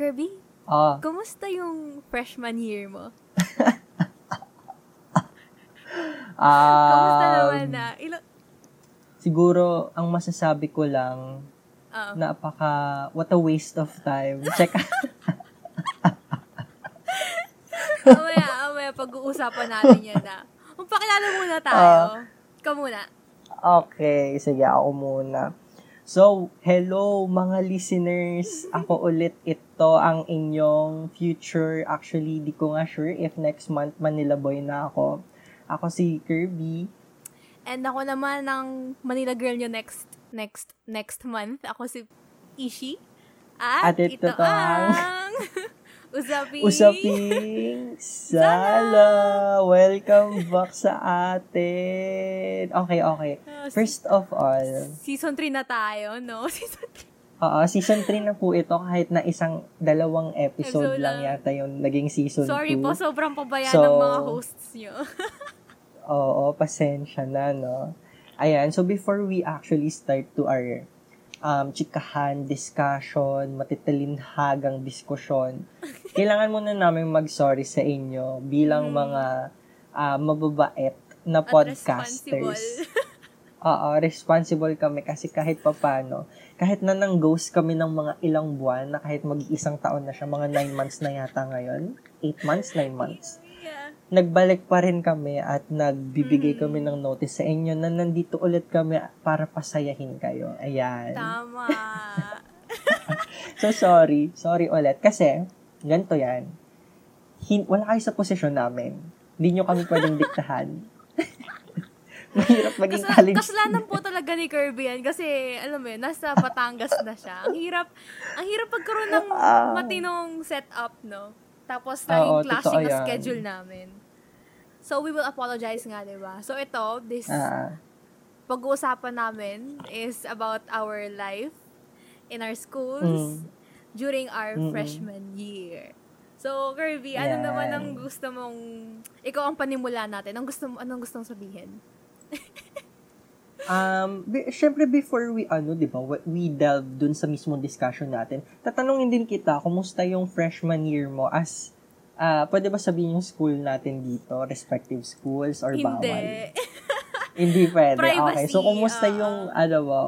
Kirby, Ah, kumusta yung freshman year mo? Kumusta um, naman na? Ilo- siguro, ang masasabi ko lang, Oo. napaka, what a waste of time. Check, Mamaya, mamaya pag-uusapan natin yan na. Magpakilala muna tayo. Ah. Ikaw muna. Okay, sige, ako muna. So, hello mga listeners. Ako ulit ito ang inyong future. Actually, di ko nga sure if next month Manila Boy na ako. Ako si Kirby. And ako naman ng Manila Girl nyo next next next month. Ako si Ishi. At, At ito ito to ang- ang Usaping Usaping Sala! Welcome back sa atin. Okay, okay. Ah, First of all, Season 3 na tayo, no? Season 3. oo, season 3 na po ito kahit na isang dalawang episode Episode lang lang. yata yung naging season 2. Sorry po, sobrang pabayaan So, ng mga hosts nyo. Oo, pasensya na, no? Ayan, so before we actually start to our um, chikahan, discussion, matitalinhagang diskusyon, kailangan muna namin mag-sorry sa inyo bilang Mm. mga ah, mababait na At podcasters. responsible. Oo, responsible kami kasi kahit papano, kahit na nang ghost kami ng mga ilang buwan, na kahit mag-isang taon na siya, mga 9 months na yata ngayon, 8 months, 9 months. Nagbalik pa rin kami at nagbibigay Mm. kami ng notice sa inyo na nandito ulit kami para pasayahin kayo. Ayan. Tama. So, sorry. Sorry ulit. Kasi, ganito yan. Hin- wala kayo sa posisyon namin. Hindi nyo kami pwedeng diktahan. Mahirap maging Kas- college kasalanan po talaga ni Kirby yan kasi, alam mo yun, nasa Batangas na siya. Ang hirap, ang hirap pagkaroon ng Ah. matinong setup, no? Tapos, laging clashing yan. schedule namin. So, we will apologize nga, di ba? So, ito, this Ah, pag-uusapan namin is about our life in our schools Mm. during our Mm-mm. freshman year. So, Kirby, ano Yan. naman ang gusto mong, ikaw ang panimula natin, ang gusto anong gustong sabihin? Um, be, syempre before we ano, 'di ba, we delve dun sa mismong discussion natin. Tatanungin din kita, kumusta yung freshman year mo as ah, pwede ba sabihin yung school natin dito, respective schools or bawal? Hindi. Hindi pwede. Privacy, okay. So kumusta oo. yung ano mo?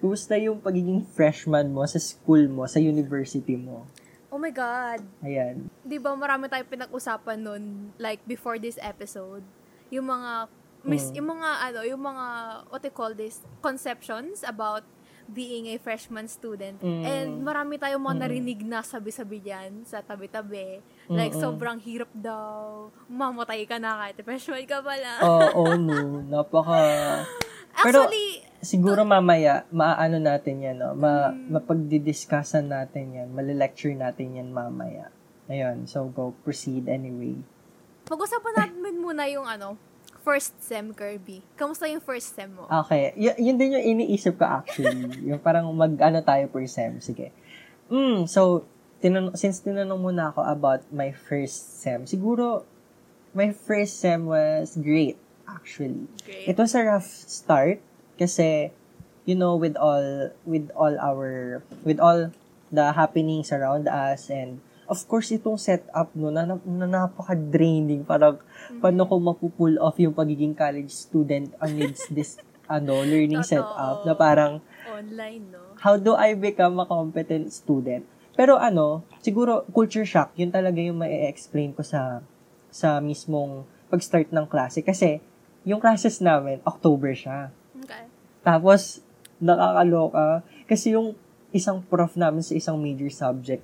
Kumusta yung pagiging freshman mo sa school mo, sa university mo? Oh my God. Ayan. Di ba marami tayong pinag-usapan nun, like, before this episode, yung mga, mis, Mm. yung mga, ano, yung mga, what they call this, conceptions about being a freshman student. Mm. And marami tayong mga Mm. narinig na sabi-sabi dyan sa tabi-tabi. Like, Mm-mm. sobrang hirap daw. Mamatay ka na kahit freshman ka pala. Oo, no. Napaka... pero- Actually, Siguro mamaya, maaano natin yan, no? Ma, Mm. mapagdidiscussan natin yan. Malilecture natin yan mamaya. Ayun, so go, proceed anyway. pag-usapan natin muna yung, ano, first sem, Kirby. Kamusta yung first sem mo? Okay, y- yun din yung iniisip ko actually. yung parang mag-ano tayo per sem. Sige. Mm, so, tinan- since tinanong mo na ako about my first sem, siguro, my first sem was great, actually. Great. It was a rough start kasi you know with all with all our with all the happenings around us and of course itong setup no na, na napaka-draining parang paano ko mapupull off yung pagiging college student amidst this ano learning Totoo. setup na parang Online, no? how do I become a competent student? Pero ano, siguro culture shock, yun talaga yung ma-explain ko sa sa mismong pag-start ng klase kasi yung classes namin October siya. Okay. Tapos nakakaloka kasi yung isang prof namin sa isang major subject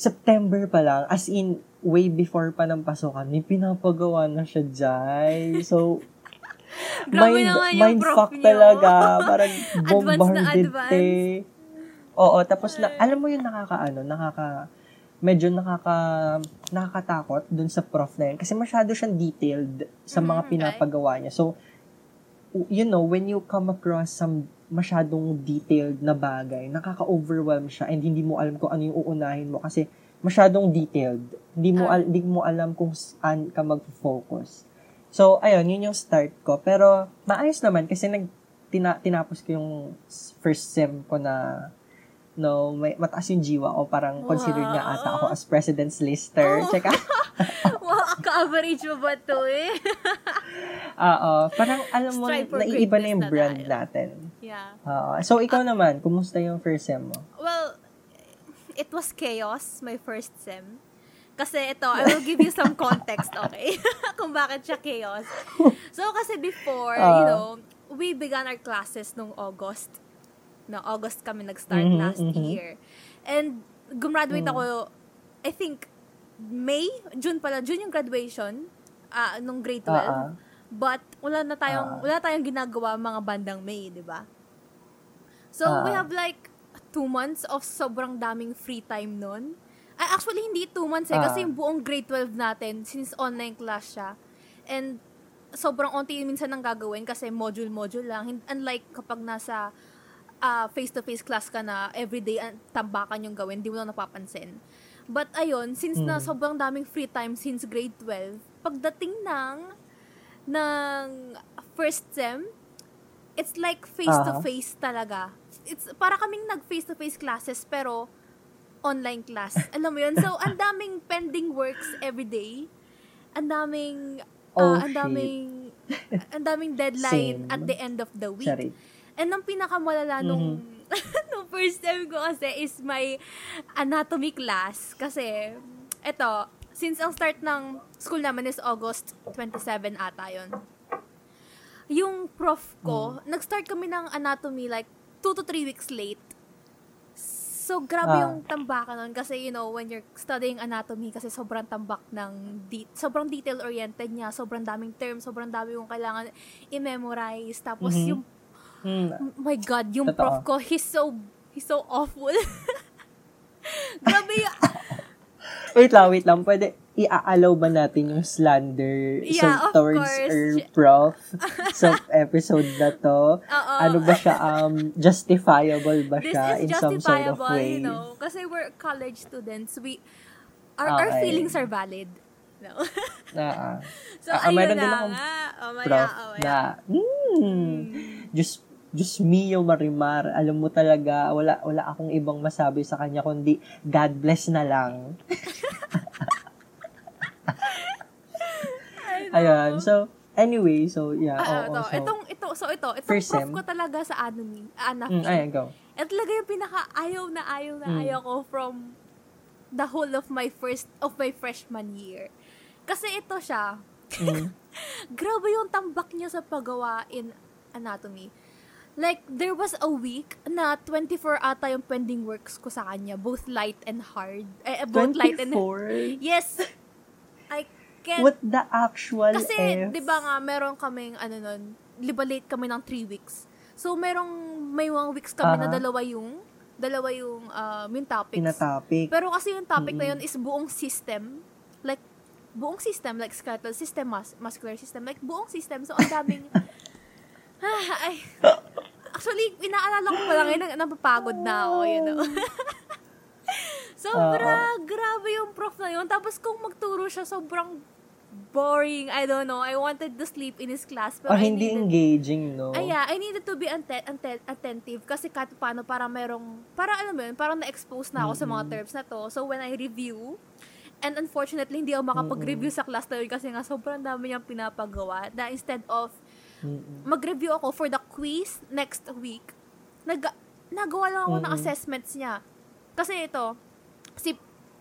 September pa lang, as in, way before pa ng pasukan, may pinapagawa na siya, Jai. So, mind, mind prof fuck talaga. Parang Advance na bombarded advance. eh. Oo, tapos na, alam mo yung nakakaano, nakaka, medyo nakaka, nakakatakot dun sa prof na yun. Kasi masyado siyang detailed sa Mhm, mga pinapagawa niya. So, you know, when you come across some masyadong detailed na bagay, nakaka-overwhelm siya and hindi mo alam kung ano yung uunahin mo kasi masyadong detailed. Hindi mo, Ah. al- hindi mo alam kung saan ka mag-focus. So, ayun, yun yung start ko. Pero, maayos naman kasi nag, tina, tinapos ko yung first sem ko na no, may mataas yung jiwa ko. Parang considered niya Wow. ata ako as president's lister. Oh. Check out. wow, ka-average mo ba to eh? Oo. Parang alam mo, naiiba na yung na brand tayo. natin. yeah. Oo. So, ikaw naman, kumusta yung first sem mo? Well, it was chaos, my first sem. Kasi ito, I will give you some context, okay? Kung bakit siya chaos. So, kasi before, you Ah. know, we began our classes nung August. No, August kami nag-start Mhm, last mhm. year. And, gumraduate Mm. ako, I think, May? June pala. June yung graduation ah nung grade 12. Ah, ah. But, wala na tayong, Ah. wala tayong ginagawa mga bandang May, di ba? So, we Ah. have like two months of sobrang daming free time nun. Ay, actually, hindi two months eh. Ah. Kasi yung buong grade 12 natin, since online class siya. And, sobrang onti minsan ang gagawin kasi module-module lang. Unlike kapag nasa ah, face-to-face class ka na, everyday ang tambakan yung gawin, di mo na napapansin. But ayun, since na Mm. sobrang daming free time since grade 12, pagdating ng ng first sem, it's like face-to-face talaga. It's para kaming nag face-to-face classes pero online class. Alam mo yun? So, ang daming pending works every day. Ang daming Oh, ah, ang daming ang daming deadline Same. at the end of the week. Sorry. And ang pinakamalala nung, Mm-hmm. nung first time ko kasi is my anatomy class. Kasi, eto, since ang start ng school naman is August 27 ata yun. Yung prof ko, Mm. nag-start kami ng anatomy like 2 to 3 weeks late. So, grabe Ah. yung tambakan nun. Kasi, you know, when you're studying anatomy, kasi sobrang tambak ng, de- sobrang detail-oriented niya, sobrang daming terms, sobrang dami yung kailangan i-memorize. Tapos, Mhm. yung Oh my God, yung Totoo. prof ko, he's so, he's so awful. Grabe yung, Wait lang, wait lang. Pwede, i-allow ba natin yung slander Yeah, so, towards course. our prof sa episode na to? Oo. Ano ba siya, um, justifiable ba this siya in some sort of justifiable, way? you know, kasi we're college students, we, our, our Okay. feelings are valid. No? Ah. so, ah, ayun na din akong. Oh, maya, prof oh, maya. na, hmm, just, just me yung marimar. Alam mo talaga, wala, wala akong ibang masabi sa kanya kundi God bless na lang. Ayan, so, anyway, so, yeah, Ah, oo, ito, so, itong, ito, so ito, itong First prof sem? ko talaga sa anatomy, anatomy. mm, ayan, go. Ito talaga yung pinaka ayaw na ayaw na Mm. ayaw ko from the whole of my first, of my freshman year. Kasi ito siya, Mm. grabe yung tambak niya sa paggawa in anatomy. Like, there was a week na 24 ata yung pending works ko sa kanya, both light and hard. Eh, both light and 24? Yes! I can't What the actual kasi, di ba nga, meron kaming, ano nun, liba late kami ng 3 weeks. So, merong, may mga weeks kami na Aha. dalawa yung, dalawa yung, um, yung topics. Pinatopic. Pero kasi yung topic na Mm-mm. yun is buong system. Like, buong system, like skeletal system, mus- muscular system, like buong system. So, ang daming, ah, ay, actually, inaalala ko pa lang nag- napapagod na ako, you know. Sobra, grabe yung prof na yun. Tapos kung magturo siya, sobrang boring. I don't know. I wanted to sleep in his class. Pero o I hindi needed, engaging, no? ay, yeah, I needed to be atte- atte- attentive kasi kahit paano para merong, para alam mo yun, parang na-expose na ako sa mga terms na to. So when I review, and unfortunately, hindi ako makapag-review sa class na yun kasi nga sobrang dami niyang pinapagawa na instead of. Mag-review ako for the quiz next week, nag nagawa lang ako ng Mm-mm. assessments niya. Kasi ito, si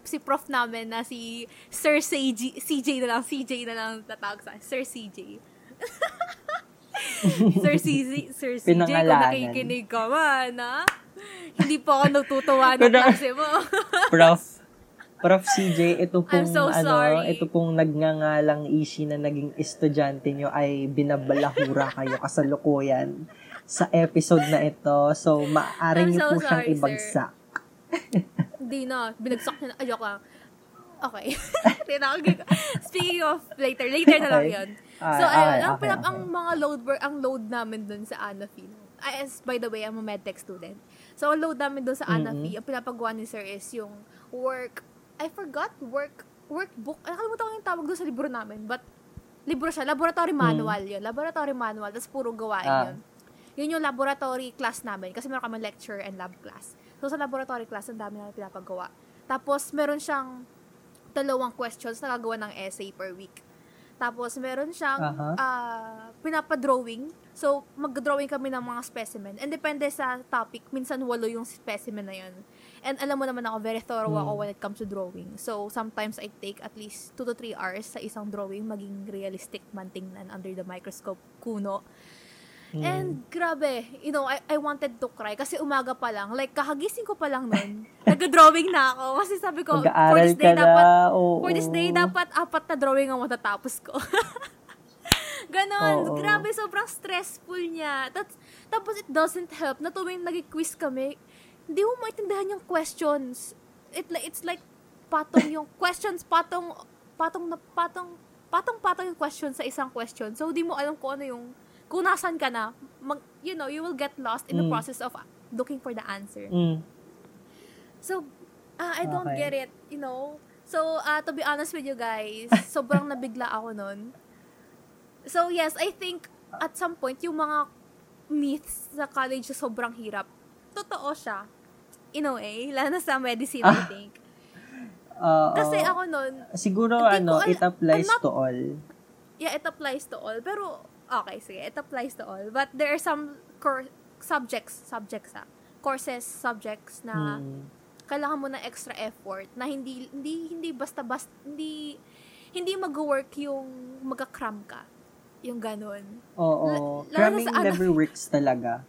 si prof namin na si Sir CJ, CJ na lang, CJ na lang tatawag sa. Sir CJ. Sir CJ, Sir CJ, kung nakikinig ka man, ha? Hindi po ako natutuwa ng klase mo. Prof, Prof. CJ, ito pong, I'm so ano, sorry. ito pong nagngangalang ishi na naging estudyante nyo ay binabalahura kayo kasalukuyan sa episode na ito. So, maaari I'm so po siyang sorry, sir. ibagsak. Hindi na. Binagsak niya na. Ayok lang. Okay. Speaking of later, later na lang Okay. yun. So, ayun. okay, ang, okay, okay. ang mga load work, ang load namin dun sa Anafi. I, as, by the way, I'm a medtech student. So, ang load namin dun sa Anafi, ang pinapagawa ni sir is yung work, I forgot, work, workbook. Nakalimutan ko yung tawag dun sa libro namin. But, libro siya. Laboratory manual yun. Laboratory manual. Tapos, puro gawain Hmm. Ah. yun. Yun yung laboratory class namin. Kasi meron kami lecture and lab class. So, sa laboratory class, ang dami namin pinapagawa. Tapos, meron siyang dalawang questions na gagawa ng essay per week. Tapos, meron siyang Aha. ah, pinapadrawing. So, mag-drawing kami ng mga specimen. And depende sa topic, minsan walo yung specimen na yun. And alam mo naman ako, very thorough ako Hmm. when it comes to drawing. So, sometimes I take at least 2 to 3 hours sa isang drawing, maging realistic man tingnan under the microscope, kuno. Mm. And grabe, you know, I, I wanted to cry kasi umaga pa lang, like kakagising ko pa lang nun, nag-drawing na ako kasi sabi ko, for this day na. dapat, oo. for this day dapat apat na drawing ang matatapos ko. Ganon, Oo. grabe, sobrang stressful niya. That's, tapos it doesn't help na tuwing nag-quiz kami, hindi mo maintindihan yung questions. It, it's like patong yung questions, patong, patong na, patong, patong-patong yung question sa isang question. So, di mo alam kung ano yung, kung nasan ka na, mag, you know, you will get lost in the Mm. process of looking for the answer. Mm. So, ah, I don't Okay. get it, you know. So, uh, to be honest with you guys, sobrang nabigla ako nun. So, yes, I think at some point, yung mga myths sa college sobrang hirap. Totoo siya. In a way, lalo na sa medicine, I Ah. think. Oo. Kasi ako nun, Siguro, ano, al- it applies not- to all. yeah, it applies to all. Pero, okay, sige, it applies to all. But there are some cor- subjects, subjects ah, courses, subjects na Mm. kailangan mo ng extra effort na hindi hindi hindi basta-basta hindi hindi mag-work yung magka-cram ka. Yung ganun. Oo. Na Cramming ano- never works talaga.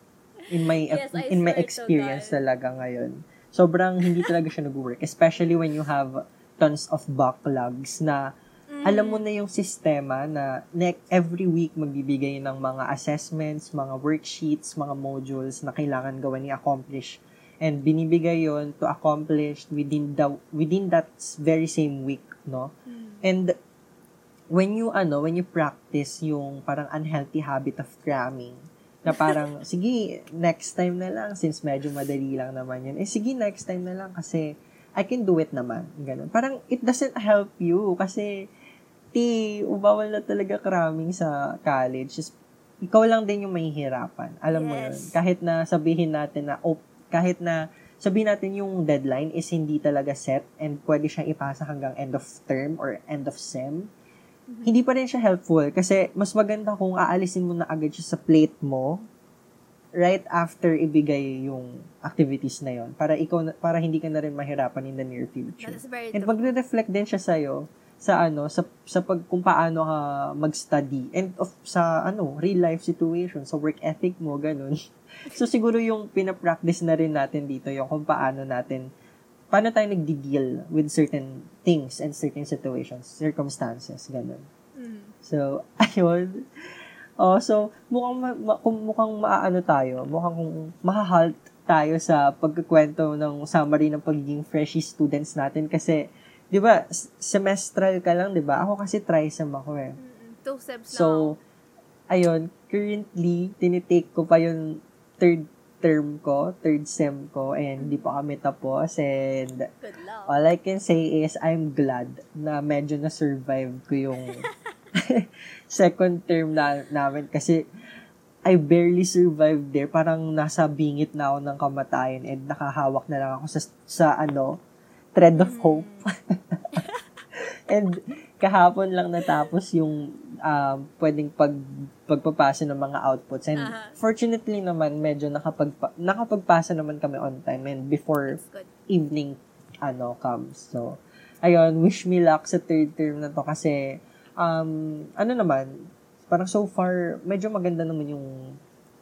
In my Yes, in my to experience God. talaga ngayon. Sobrang hindi talaga siya nag-work. Especially when you have tons of backlogs na Mm. alam mo na yung sistema na ne- every week magbibigay ng mga assessments, mga worksheets, mga modules na kailangan gawan ni accomplish. And binibigay yon to accomplish within the within that very same week, no? Mm. And when you ano, when you practice yung parang unhealthy habit of cramming, na parang sige, next time na lang since medyo madali lang naman yun. Eh sige, next time na lang kasi I can do it naman. Ganun. Parang it doesn't help you kasi ti, bawal na talaga cramming sa college. Just, ikaw lang din yung mahihirapan. Alam mo yun. Yes. Kahit na sabihin natin na, oh, kahit na sabihin natin yung deadline is hindi talaga set and pwede siyang ipasa hanggang end of term or end of sem, hindi pa rin siya helpful kasi mas maganda kung aalisin mo na agad siya sa plate mo right after ibigay yung activities na yon para ikaw na- para hindi ka na rin mahirapan in the near future. That is very And magre-reflect din siya sa sa ano sa sa pag kung paano ka mag-study and of sa ano real life situation sa work ethic mo ganun. so siguro yung pina-practice na rin natin dito yung kung paano natin paano tayo nagdi-deal with certain things and certain situations, circumstances, ganun. Mm. So, ayun. Oh, so mukhang ma- mukhang maaano tayo, mukhang kung mahahalt tayo sa pagkukwento ng summary ng pagiging freshie students natin kasi 'di ba semestral ka lang 'di ba? Ako kasi trisem ako eh. Mm-mm. Two steps lang. So, ayun, currently tinitake ko pa yung third term ko, third sem ko and hindi pa kami tapos and. All I can say is I'm glad na medyo na-survive ko yung second term na, namin kasi I barely survived there. Parang nasa bingit na ako ng kamatayan and nakahawak na lang ako sa, sa ano, thread of hope. and kahapon lang natapos yung um, pwedeng pag, pagpapasa ng mga outputs. And Aha. fortunately naman, medyo nakapagpa, nakapagpasa naman kami on time and before evening ano comes. So, ayun, wish me luck sa third term na to kasi um ano naman, parang so far medyo maganda naman yung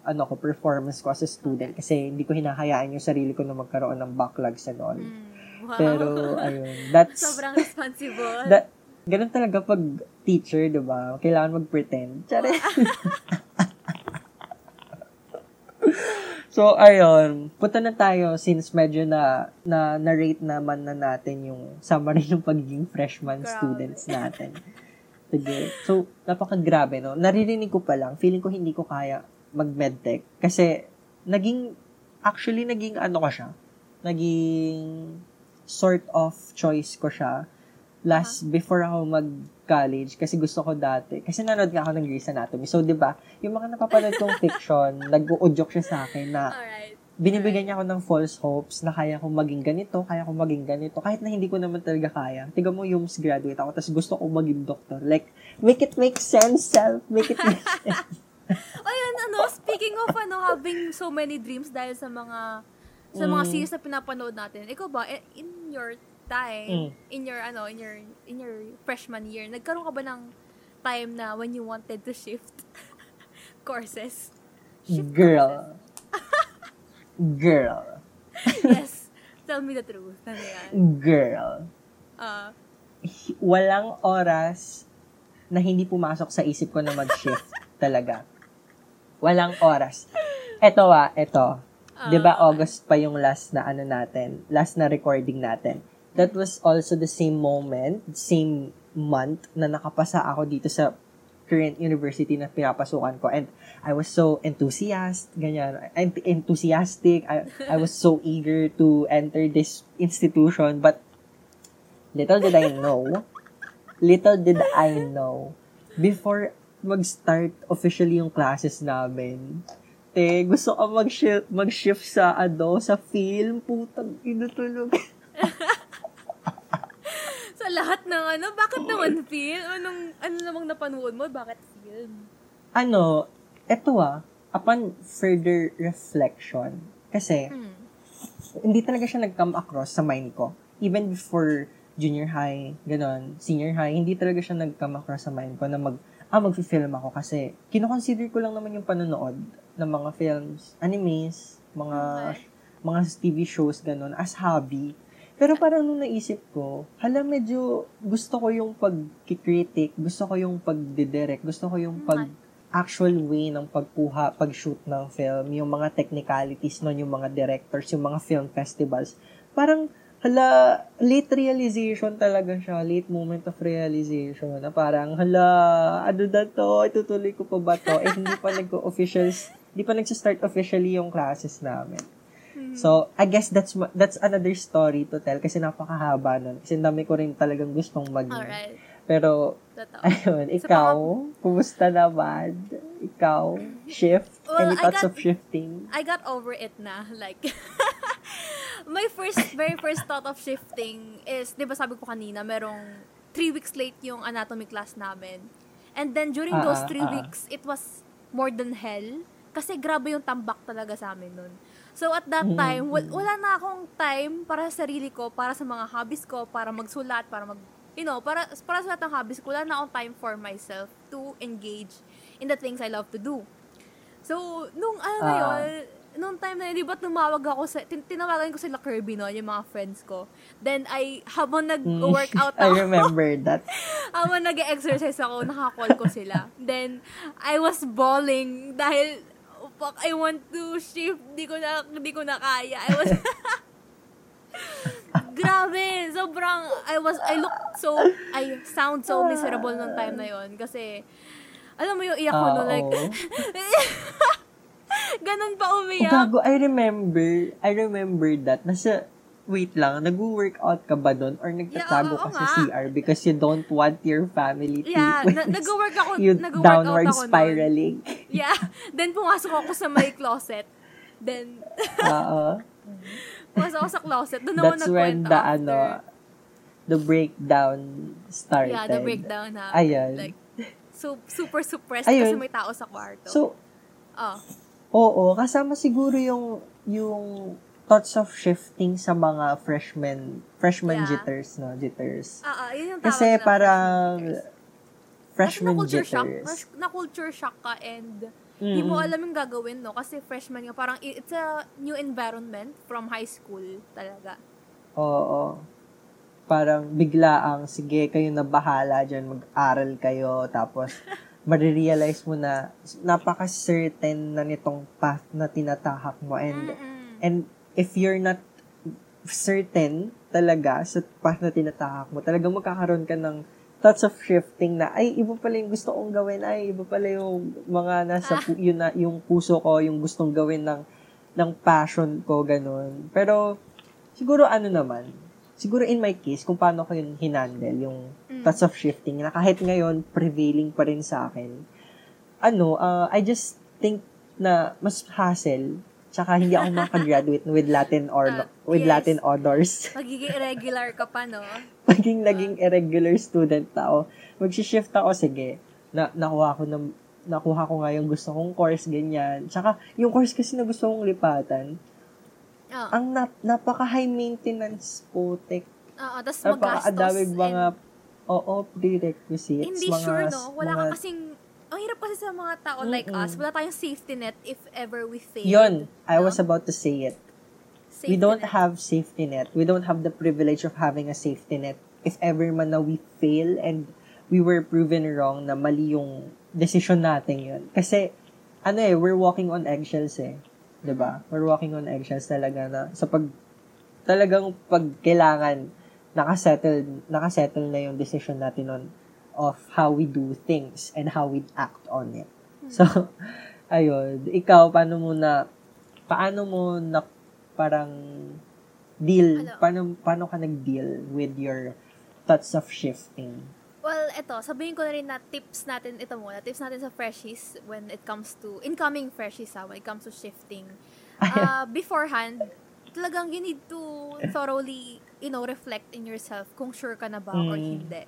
ano ko performance ko as a student kasi hindi ko hinahayaan yung sarili ko na magkaroon ng backlogs and all. Mm. Wow. Pero ayun, that's Sobrang responsible. that ganun talaga pag teacher, 'di ba? Kailangan mag-pretend. Tsare. So, ayun. Punta na tayo since medyo na, na narrate naman na natin yung summary ng pagiging freshman Grabe. students natin. Sige. So, napakagrabe, no? Naririnig ko pa lang, feeling ko hindi ko kaya mag-medtech. Kasi, naging, actually, naging ano ko siya, naging sort of choice ko siya last before ako mag-college kasi gusto ko dati. Kasi nanood nga ako ng Grey's Anatomy. So, di ba, yung mga napapanood kong fiction, nag-uudyok siya sa akin na Alright. binibigyan niya ako ng false hopes na kaya kong maging ganito, kaya kong maging ganito, kahit na hindi ko naman talaga kaya. Tiga mo, yung graduate ako, tapos gusto ko maging doctor. Like, make it make sense, self. Make it make sense. Ayun, ano, speaking of, ano, having so many dreams dahil sa mga, sa mga Mm. series na pinapanood natin, ikaw ba, eh, in your time, Mm. in your, ano, in your, in your freshman year, nagkaroon ka ba ng time na when you wanted to shift courses? Shift Girl. Girl. yes. Tell me the truth. Ano yan? Girl. Ah, Walang oras na hindi pumasok sa isip ko na mag-shift talaga. Walang oras. Eto ah, eto. 'Di ba Ah. August pa yung last na ano natin, last na recording natin. That was also the same moment, same month na nakapasa ako dito sa current university na pinapasukan ko and I was so enthusiastic, ganyan, ent- enthusiastic. I, I was so eager to enter this institution but little did I know, little did I know, before mag-start officially yung classes namin, te, gusto ko mag-shift, mag-shift sa, ano, sa film, putang inutulog. lahat ng ano, bakit naman film? Anong, ano namang napanood mo? Bakit film? ano, eto ah, upon further reflection, kasi, Hmm. hindi talaga siya nag-come across sa mind ko. Even before junior high, ganon, senior high, hindi talaga siya nag-come across sa mind ko na mag, ah, mag-film ako kasi kinoconsider ko lang naman yung panonood ng mga films, animes, mga, Okay. mga TV shows, ganon, as hobby. Pero parang nung naisip ko, hala medyo gusto ko yung pag-critic, gusto ko yung pag-direct, gusto ko yung pag actual way ng pagkuha, pag-shoot ng film, yung mga technicalities nun, yung mga directors, yung mga film festivals. Parang, hala, late realization talaga siya, late moment of realization, na parang, hala, ano na to, itutuloy ko pa ba to? Eh, hindi pa nag-officials, hindi pa nag-start officially yung classes namin. So, I guess that's that's another story to tell kasi napakahaba nun. Kasi dami ko rin talagang gustong maging. Alright. Pero, Totoo. ayun, So, ikaw, kumusta naman? Ikaw, shift? Well, Any I thoughts got- of shifting? I got over it na. Like, my first, very first thought of shifting is, di ba sabi ko kanina, merong three weeks late yung anatomy class namin. And then, during Ah, those ah, three ah. weeks, it was more than hell. Kasi grabe yung tambak talaga sa amin nun. So, at that Mm. time, wal- wala na akong time para sa sarili ko, para sa mga hobbies ko, para magsulat, para mag, you know, para, para sa lahat ng hobbies ko, wala na akong time for myself to engage in the things I love to do. So, nung ano na Ah. yun, nung time na yun, di ba tumawag ako sa, tin- tinawagan ko sila Kirby noon, yung mga friends ko. Then, I, habang Mm. nag-workout I ako, remember that. habang nag-exercise ako, nakakall ko sila. Then, I was bawling dahil, fuck, I want to shift, di ko na, di ko na kaya. I was, grabe, sobrang, I was, I look so, I sound so miserable nung time na yon kasi, alam mo yung iyak ko no, Ah, like, oo. ganun pa Oh, umiyak. gago, I remember, I remember that. Nasa, wait lang, nag-workout ka ba doon? Or nagtatago Yeah, oo ka sa nga. CR because you don't want your family to Yeah, na, witness nag-work ako, you nag-workout downward ako nun. spiraling. Yeah. Then, pumasok ako sa may closet. Then, Oo. pumasok ako sa closet. Doon ako That's when the, after. ano, the breakdown started. Yeah, the breakdown happened. Ayan. Like, so, super suppressed Ayun. kasi may tao sa kwarto. So, oh. oo, kasama siguro yung, yung thoughts of shifting sa mga freshmen, freshman Yeah. jitters, no? Jitters. Ah, ah, yun yung tawag Kasi na parang, freshman freshman jitters. Kasi na-culture shock, jitters. mas- na-culture shock ka and hindi mo alam yung gagawin, no? Kasi freshman ka, parang it's a new environment from high school talaga. Oo. Parang bigla ang, sige, kayo na bahala dyan, mag-aral kayo, tapos marirealize mo na napaka-certain na nitong path na tinatahak mo and Mm-mm. and if you're not certain talaga sa path na tinatahak mo, talagang magkakaroon ka ng thoughts of shifting na, ay, iba pala yung gusto kong gawin, ay, iba pala yung mga nasa, pu- yun na, yung puso ko, yung gustong gawin ng, ng passion ko, ganun. Pero, siguro ano naman, siguro in my case, kung paano ko yun hinandle, yung Mm. thoughts of shifting, na kahit ngayon, prevailing pa rin sa akin, ano, uh, I just think na mas hassle Tsaka hindi ako makagraduate with Latin or Ah, with yes. Latin honors. Magiging irregular ka pa, no? Paging naging irregular student ako, mag-shift ako, sige, na, nakuha ko na, nakuha ko nga yung gusto kong course, ganyan. Tsaka, yung course kasi na gusto kong lipatan, Oo. ang nap, napaka-high maintenance po, tek. Oo, tapos Napaka-adaming magastos. mga, and oo, prerequisites. hindi mga, sure, no? Wala mga, ka kasing, ang hirap kasi sa mga tao like Mm-mm. us, wala tayong safety net if ever we fail. Yun, I no? was about to say it. Safety we don't net. have safety net. We don't have the privilege of having a safety net. If ever man na we fail and we were proven wrong na mali yung decision natin yun. Kasi, ano eh, we're walking on eggshells eh. 'Di ba? We're walking on eggshells talaga na sa pag, talagang pag kailangan, nakasettle, nakasettle na yung decision natin on of how we do things and how we act on it. So, ayun. Ikaw, paano mo na, paano mo na parang deal, Ano? paano, paano ka nag-deal with your thoughts of shifting? Well, eto, sabihin ko na rin na tips natin, ito muna, tips natin sa freshies when it comes to, incoming freshies ha, when it comes to shifting. Uh, beforehand, talagang you need to thoroughly, you know, reflect in yourself kung sure ka na ba or Mm. hindi.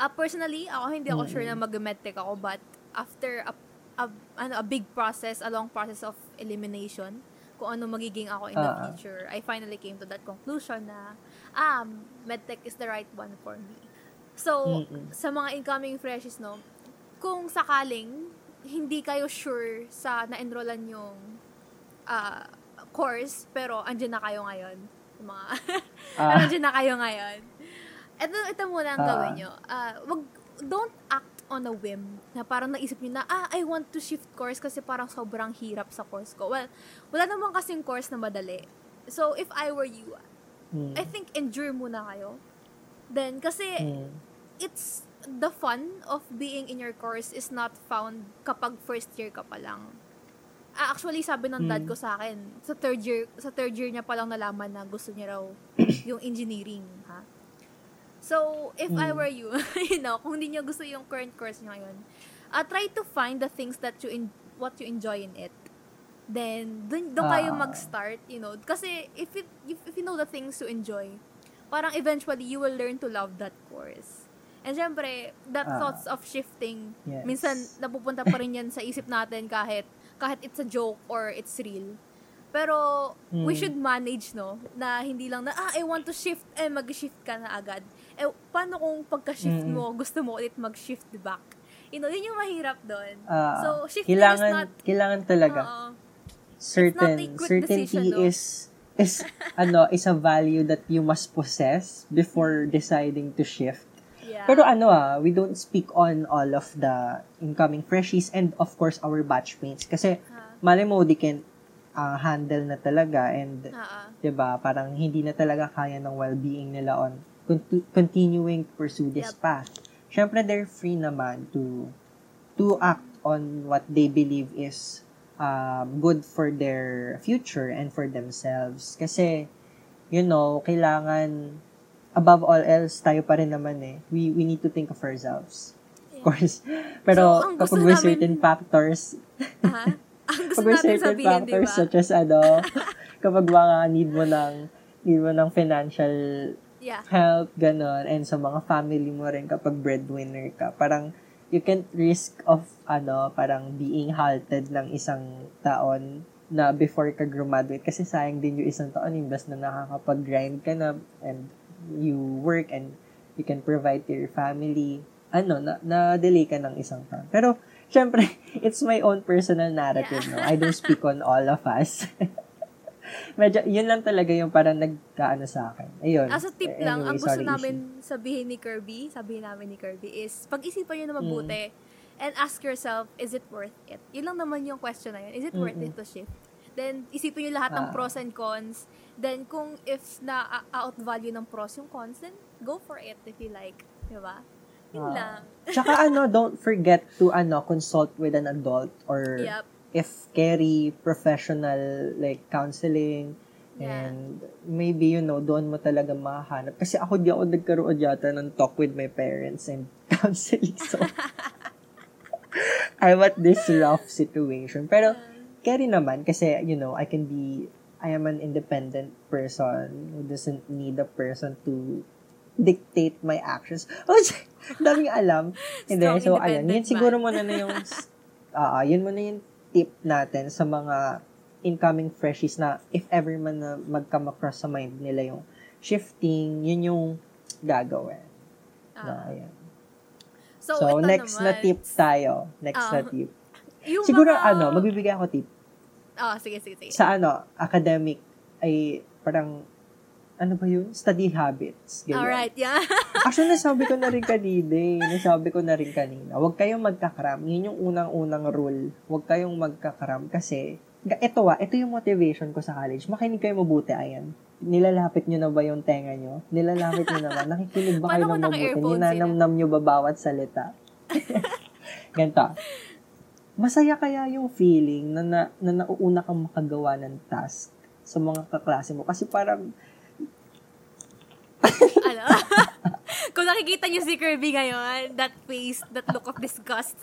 Uh, personally, ako hindi ako sure na mag-medtech ako, but after a, a, ano, a big process, a long process of elimination, kung ano magiging ako in the Ah. future, I finally came to that conclusion na, ah, medtech is the right one for me. So, Mm-mm. sa mga incoming freshies, no, kung sakaling hindi kayo sure sa na-enrollan yung ah, course, pero andyan na kayo ngayon. Mga, Ah. andyan na kayo ngayon. Ito, ito muna ang Ah. gawin nyo. Ah, wag, don't act on a whim na parang naisip nyo na, ah, I want to shift course kasi parang sobrang hirap sa course ko. Well, wala naman kasing course na madali. So, if I were you, Mm. I think endure muna kayo. Then, kasi Mm. it's the fun of being in your course is not found kapag first year ka pa lang. Ah, actually, sabi ng dad Mm. ko sa akin, sa third year, sa third year niya pa lang nalaman na gusto niya raw yung engineering, ha? So, if I Mm. were you, you know, kung hindi niyo gusto yung current course niyo ngayon, uh, try to find the things that you, in, what you enjoy in it. Then, dun, dun kayo Ah. mag-start, you know. Kasi, if, it, if, if you know the things you enjoy, parang eventually, you will learn to love that course. And syempre, that Ah. thoughts of shifting, Yes. minsan napupunta pa rin yan sa isip natin kahit kahit it's a joke or it's real. Pero, we Mm. should manage, no? Na hindi lang na, ah, I want to shift, eh, mag-shift ka na agad. Eh, paano kung pagka-shift Mm-mm. mo, gusto mo ulit mag-shift back? You know, yun yung mahirap doon. Ah, so, shifting kailangan, is not, kailangan talaga. oo. certain certainty decision, no? is is ano is a value that you must possess before deciding to shift. yeah. Pero ano ah, we don't speak on all of the incoming freshies and of course our batchmates kasi Ah, mali mo they can ah, handle na talaga and ah. 'di ba parang hindi na talaga kaya ng well-being nila on conti- continuing to pursue this Yep. path. Syempre they're free naman to to act on what they believe is um, good for their future and for themselves. Kasi, you know, kailangan, above all else, tayo pa rin naman eh. We, we need to think of ourselves. Of course. Pero, So, kapag may namin- certain factors, Ah, ang gusto kapag natin certain sabihin, factors ba? such as ano, kapag mga need mo ng, need mo ng financial Yeah. help, ganon, and sa mga family mo rin kapag breadwinner ka, parang you can't risk of, ano, parang being halted ng isang taon na before ka graduate. Kasi sayang din yung isang taon imbes na nakakapag-grind ka na and you work and you can provide to your family. Ano na na-delay ka ng isang taon. Pero syempre it's my own personal narrative no? I don't speak on all of us medyo yun lang talaga yung parang nagkaano sa akin ayun As a tip Anyway, lang, ang gusto namin sabihin ni Kirby, sabihin namin ni Kirby is, pag-isipan nyo na mabuti Mm. and ask yourself, is it worth it? Yun lang naman yung question na yun. Is it worth Mm-mm. it to shift? Then, isipin nyo lahat ng Ah. pros and cons. Then, kung if na outvalue ng pros yung cons, then go for it if you like. Di ba? Yun Ah. lang. Tsaka ano, don't forget to ano consult with an adult or Yep. If carry professional like counseling Yeah. and maybe you know doon mo talaga mahanap kasi ako di ako nagkaroon yata ng talk with my parents and counseling so I'm at this rough situation pero carry naman kasi, you know, I can be, I am an independent person who doesn't need a person to dictate my actions. Oh, daming alam. Hindi, so, ayun. Yun siguro muna na yung, ah yun muna yung tip natin sa mga incoming freshies na if ever man na mag-come across sa mind nila yung shifting, yun yung gagawin. Ah. ayan. so, So, next na naman, tip tayo. Next na Ah. tip. yung Siguro, mga- ano, magbibigay ako tip. Ah, sige, sige, sige. Sa ano, academic, ay parang, ano ba yun? Study habits. Ganyan. Alright, yeah. Actually, nasabi ko na rin kanina eh. Nasabi ko na rin kanina. Huwag kayong magkakaram. Yun yung unang-unang rule. Huwag kayong magkakaram kasi, ito ah, ito yung motivation ko sa college. Makinig kayo mabuti, ayan. Nilalapit nyo na ba yung tenga nyo? Nilalapit nyo na ba? Nakikinig ba kayo ng mabuti? Ninanamnam nyo ba bawat salita? Ganito. Masaya kaya yung feeling na, na, na nauuna kang makagawa ng task sa mga kaklase mo. Kasi parang, ano? Kung nakikita niyo si Kirby ngayon, that face, that look of disgust.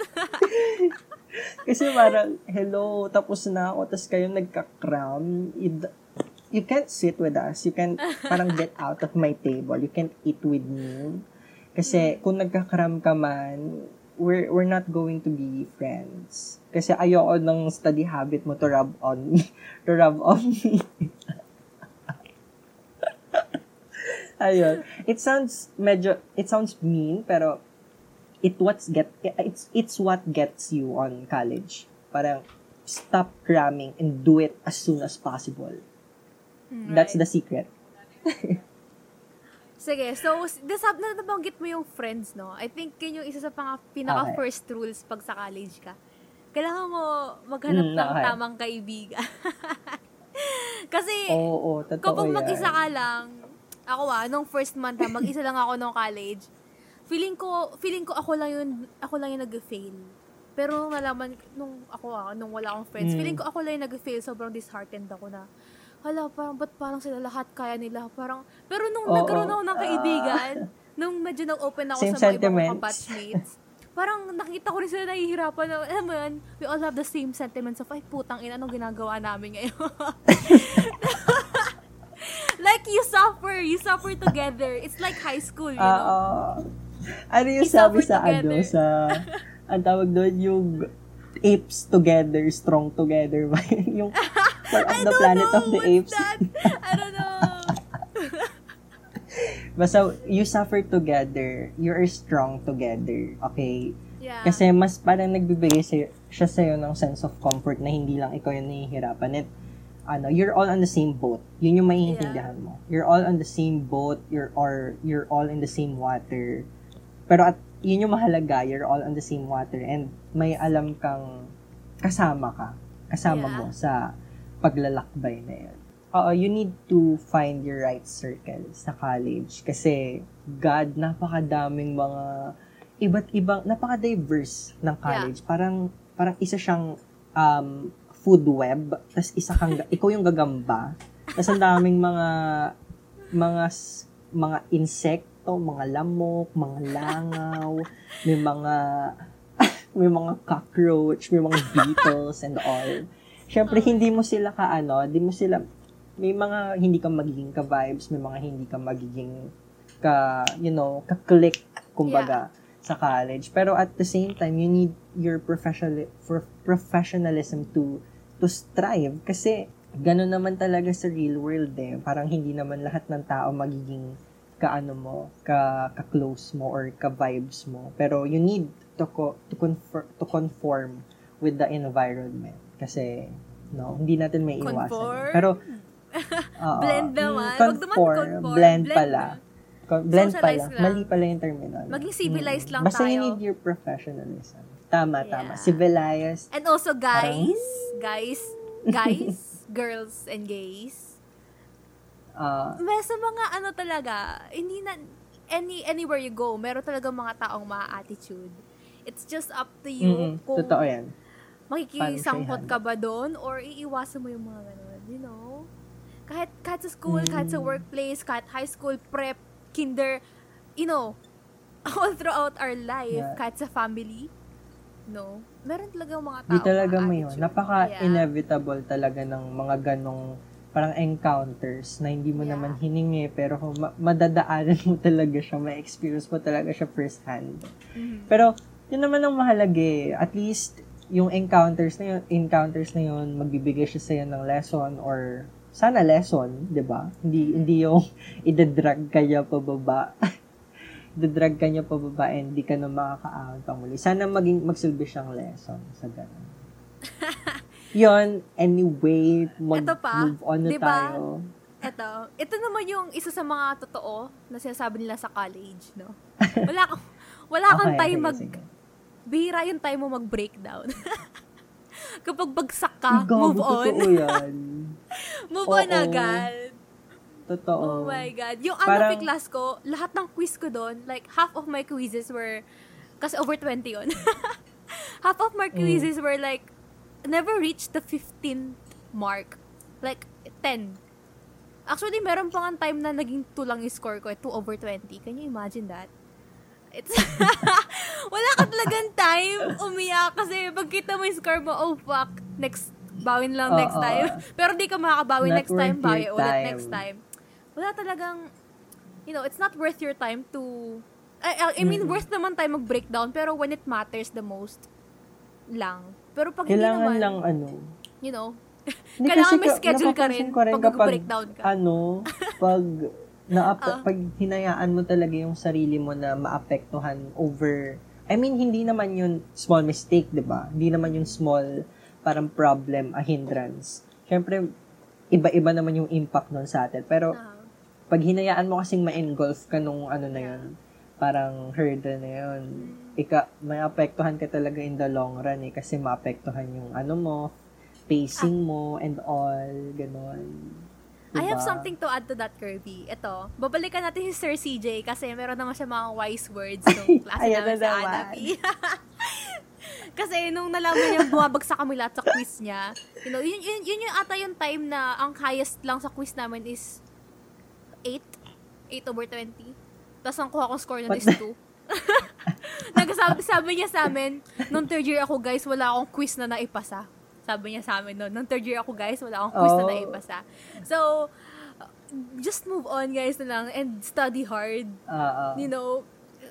Kasi parang, hello, tapos na ako, tapos kayo nagka-cram. You, you can't sit with us. You can't parang get out of my table. You can't eat with me. Kasi kung nagka-cram ka man, we're, we're not going to be friends. Kasi ayoko ng study habit mo to rub on me. to rub on me. Ayun. It sounds medyo, it sounds mean, pero it what's get it's it's what gets you on college. Parang stop cramming and do it as soon as possible. That's the secret. Sige, so, nasab na nabanggit mo yung friends, no? I think yun yung isa sa pang, pinaka Okay. first rules pag sa college ka. Kailangan mo maghanap Mm, ng okay. tamang kaibigan. Kasi, Oo, oo, kapag mag-isa ka lang, ako ah, nung first month ha, mag-isa lang ako nung college, feeling ko, feeling ko ako lang yun, ako lang yung nag-fail. Pero nung nalaman, nung ako ah, nung wala akong friends, Mm. feeling ko ako lang yung nag-fail, sobrang disheartened ako na, hala, parang, ba't parang sila lahat kaya nila? Parang, pero nung Oo. nagkaroon ako ng kaibigan, nung medyo nag-open ako sa mga ibang sentiments. kabatchmates, parang nakita ko rin sila nahihirapan na, alam mo yun, we all have the same sentiments of, ay putang ina, anong ginagawa namin ngayon? like, you suffer, you suffer together. It's like high school, you know? oo. ano yung sabi suffer sa ano, together. sa, ang tawag doon, yung apes together, strong together ba? yung of I the planet know, of the apes. that? I don't know. Basta, you suffer together, you are strong together, okay? Yeah. Kasi mas parang nagbibigay sa'yo, siya sa'yo ng sense of comfort na hindi lang ikaw yung nahihirapan. At, ano, you're all on the same boat. Yun yung maiintindihan mo. You're all on the same boat, you're, or you're all in the same water. Pero at, yun yung mahalaga, you're all on the same water and may alam kang kasama ka. Kasama Yeah. mo sa paglalakbay na yun. Oo, you need to find your right circle sa college kasi God, napakadaming mga iba't ibang, napaka-diverse ng college. Parang, parang isa siyang um, food web, tas isa kang, ikaw yung gagamba, tas ang daming mga, mga, mga insekto, mga lamok, mga langaw, may mga, may mga cockroach, may mga beetles and all. Siyempre, hindi mo sila kaano, hindi mo sila, may mga hindi ka magiging ka-vibes, may mga hindi ka magiging ka, you know, ka-click, kumbaga, sa college. Pero at the same time, you need your professional for professionalism to to strive kasi gano'n naman talaga sa real world eh. Parang hindi naman lahat ng tao magiging kaano mo, ka ka-close mo or ka-vibes mo. Pero you need to co- to conform to conform with the environment kasi no, hindi natin may iwasan. Conform? Pero oo, Blend naman. Conform, conform. blend Blend pala. blend Socialize pala. lang. Mali pala yung terminology. Maging civilized lang Basta you tayo. need your professionalism. Tama, Yeah. tama. Civilized. And also, guys, guys, guys, girls, and gays, Uh, may sa mga ano talaga, hindi na, any, anywhere you go, meron talaga mga taong ma-attitude. It's just up to you mm kung totoo yan. makikisangkot ka ba doon or iiwasan mo yung mga ganun, you know? Kahit, kahit sa school, kahit sa Mm. workplace, kahit high school, prep, kinder, you know, all throughout our life, Yeah. kahit sa family, no? meron talaga mga tao. Di talaga may yun. Napaka-inevitable talaga ng mga ganong parang encounters na hindi mo Yeah. naman hiningi pero kung ma- madadaanan mo talaga siya, may experience mo talaga siya first hand. Mhm. Pero yun naman ang mahalaga eh. At least yung encounters na yun, encounters na yun, magbibigay siya sa'yo ng lesson or sana lesson, 'di ba? Hindi hindi yung idadrag kaya pababa. Idadrag kanya pababa and hindi ka na makakaahon pa muli. Sana maging magsilbi siyang lesson sa ganun. Yon, anyway, mag-move on na di ba? tayo. Ito, ito naman yung isa sa mga totoo na sinasabi nila sa college, no? Wala kang, wala kang Okay, time mag, sige. bihira yung time mo mag-breakdown. Kapag bagsak ka, Gago, move on. Move on agad. Totoo. Oh my God. Yung Parang- Parang, class ko, lahat ng quiz ko doon, like half of my quizzes were, kasi over 20 yun. half of my Mm. quizzes were like, never reached the 15th mark. Like, 10. Actually, meron pa nga time na naging 2 lang yung score ko, 2 over 20. Can you imagine that? It's, wala ka talagang time umiyak kasi pagkita mo yung score mo, oh fuck, next, bawin lang next Oo. time. Pero di ka makakabawi Not next time, bawi ulit next time. Wala talagang, you know, it's not worth your time to, I, I mean, Mm. worth naman tayo mag-breakdown, pero when it matters the most, lang. Pero pag hindi Kailangan naman, lang ano. you know, Hindi, Kailangan may schedule ka rin ko rin pag kapag, breakdown ka. ano, pag, na, Ah. pag hinayaan mo talaga yung sarili mo na maapektuhan over, I mean, hindi naman yun small mistake, di ba? Hindi naman yung small, parang problem, a hindrance. Siyempre, iba-iba naman yung impact nun sa atin. Pero, ah, pag hinayaan mo kasing ma-engulf ka nung ano na yun, parang hurdle na yun, ika, may apektuhan ka talaga in the long run eh, kasi maapektuhan yung ano mo, pacing mo, and all, ganon. I have Diba? something to add to that, Kirby. Ito, babalikan natin si Sir CJ kasi meron naman siya mga wise words nung klase namin na sa. Anapi. kasi nung nalaman niya, bumabagsak kami lahat sa quiz niya. You know, yun, yun, yun yung ata yung time na ang highest lang sa quiz namin is 8. 8 over 20. Tapos ang kuha kong score nun What is 2. Nagsasabi sabi niya sa amin, nung third year ako guys, wala akong quiz na naipasa. Sabi niya sa amin noon, nung third year ako guys, wala akong quiz na Oh. naipasa. So, uh, just move on guys na lang and study hard. Ah, ah. You know,